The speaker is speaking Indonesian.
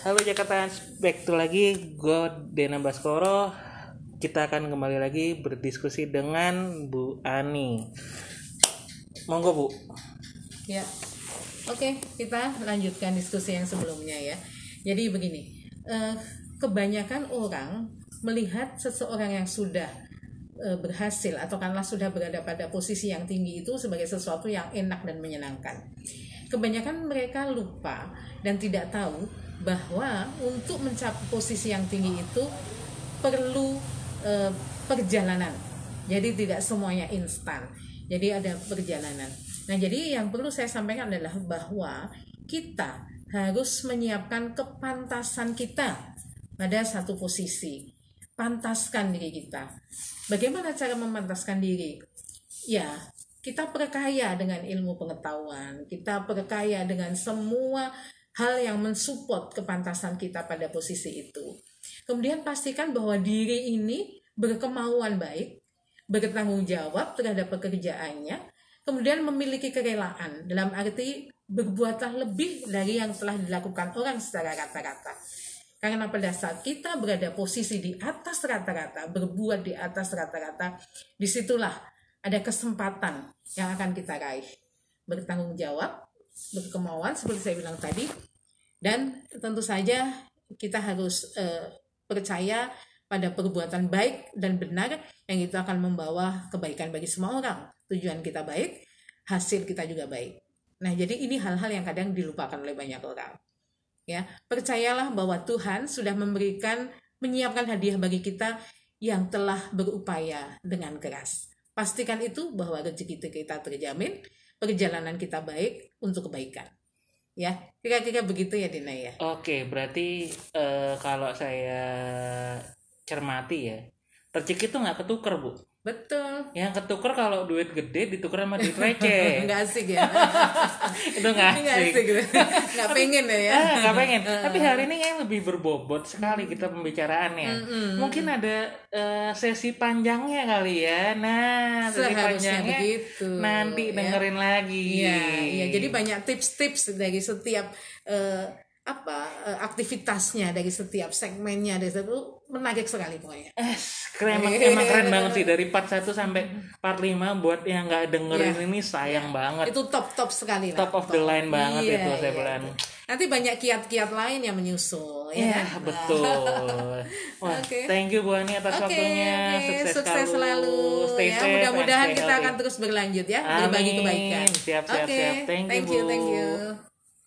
Halo Jakarta, back to lagi gue Dena Baskoro. Kita akan kembali lagi berdiskusi dengan Bu Ani. Monggo Bu. Ya, oke kita lanjutkan diskusi yang sebelumnya ya. Jadi begini, eh, kebanyakan orang melihat seseorang yang sudah eh, berhasil atau karena sudah berada pada posisi yang tinggi itu sebagai sesuatu yang enak dan menyenangkan. Kebanyakan mereka lupa dan tidak tahu bahwa untuk mencapai posisi yang tinggi itu perlu eh, perjalanan. Jadi tidak semuanya instan. Jadi ada perjalanan. Nah, jadi yang perlu saya sampaikan adalah bahwa kita harus menyiapkan kepantasan kita pada satu posisi. Pantaskan diri kita. Bagaimana cara memantaskan diri? Ya, kita perkaya dengan ilmu pengetahuan, kita perkaya dengan semua hal yang mensupport kepantasan kita pada posisi itu. Kemudian pastikan bahwa diri ini berkemauan baik, bertanggung jawab terhadap pekerjaannya, kemudian memiliki kerelaan dalam arti berbuatlah lebih dari yang telah dilakukan orang secara rata-rata. Karena pada saat kita berada posisi di atas rata-rata, berbuat di atas rata-rata, di situlah ada kesempatan yang akan kita raih. Bertanggung jawab, berkemauan seperti saya bilang tadi, dan tentu saja kita harus eh, percaya pada perbuatan baik dan benar yang itu akan membawa kebaikan bagi semua orang. Tujuan kita baik, hasil kita juga baik. Nah, jadi ini hal-hal yang kadang dilupakan oleh banyak orang. Ya, percayalah bahwa Tuhan sudah memberikan menyiapkan hadiah bagi kita yang telah berupaya dengan keras. Pastikan itu bahwa rezeki kita terjamin, perjalanan kita baik untuk kebaikan. Ya, kira-kira begitu ya Dina ya. Oke, berarti eh, kalau saya cermati ya, rezeki itu nggak ketuker Bu. Betul. Yang ketuker kalau duit gede ditukar sama duit receh. Enggak asik ya. itu nggak Enggak asik. asik. gitu. Enggak pengen ya. ya. Ah, pengen. Tapi hari ini kayak lebih berbobot sekali kita pembicaraannya. Mungkin ada eh, sesi panjangnya kali ya. Nah, sesi Seharusnya panjangnya begitu, nanti ya. dengerin lagi. Iya, iya. Jadi banyak tips-tips dari setiap eh, apa eh, aktivitasnya dari setiap segmennya dari satu menarik sekali pokoknya. Eh, keren emang, emang keren banget sih dari part 1 sampai part 5 buat yang nggak dengerin Iya. ini sayang banget. Itu top-top sekali lah. Top of the line banget Iya, itu saya iya, bilang. Nanti banyak kiat-kiat lain yang menyusul ya. Ya, kan? betul. Wah, Oke. thank you Bu Ani atas Oke, waktunya. oke, Sukses, sukses selalu. Stay ya, mudah-mudahan kita healthy. akan terus berlanjut ya, berbagi Amin. kebaikan. Siap, siap, siap. Thank you, thank you, thank you.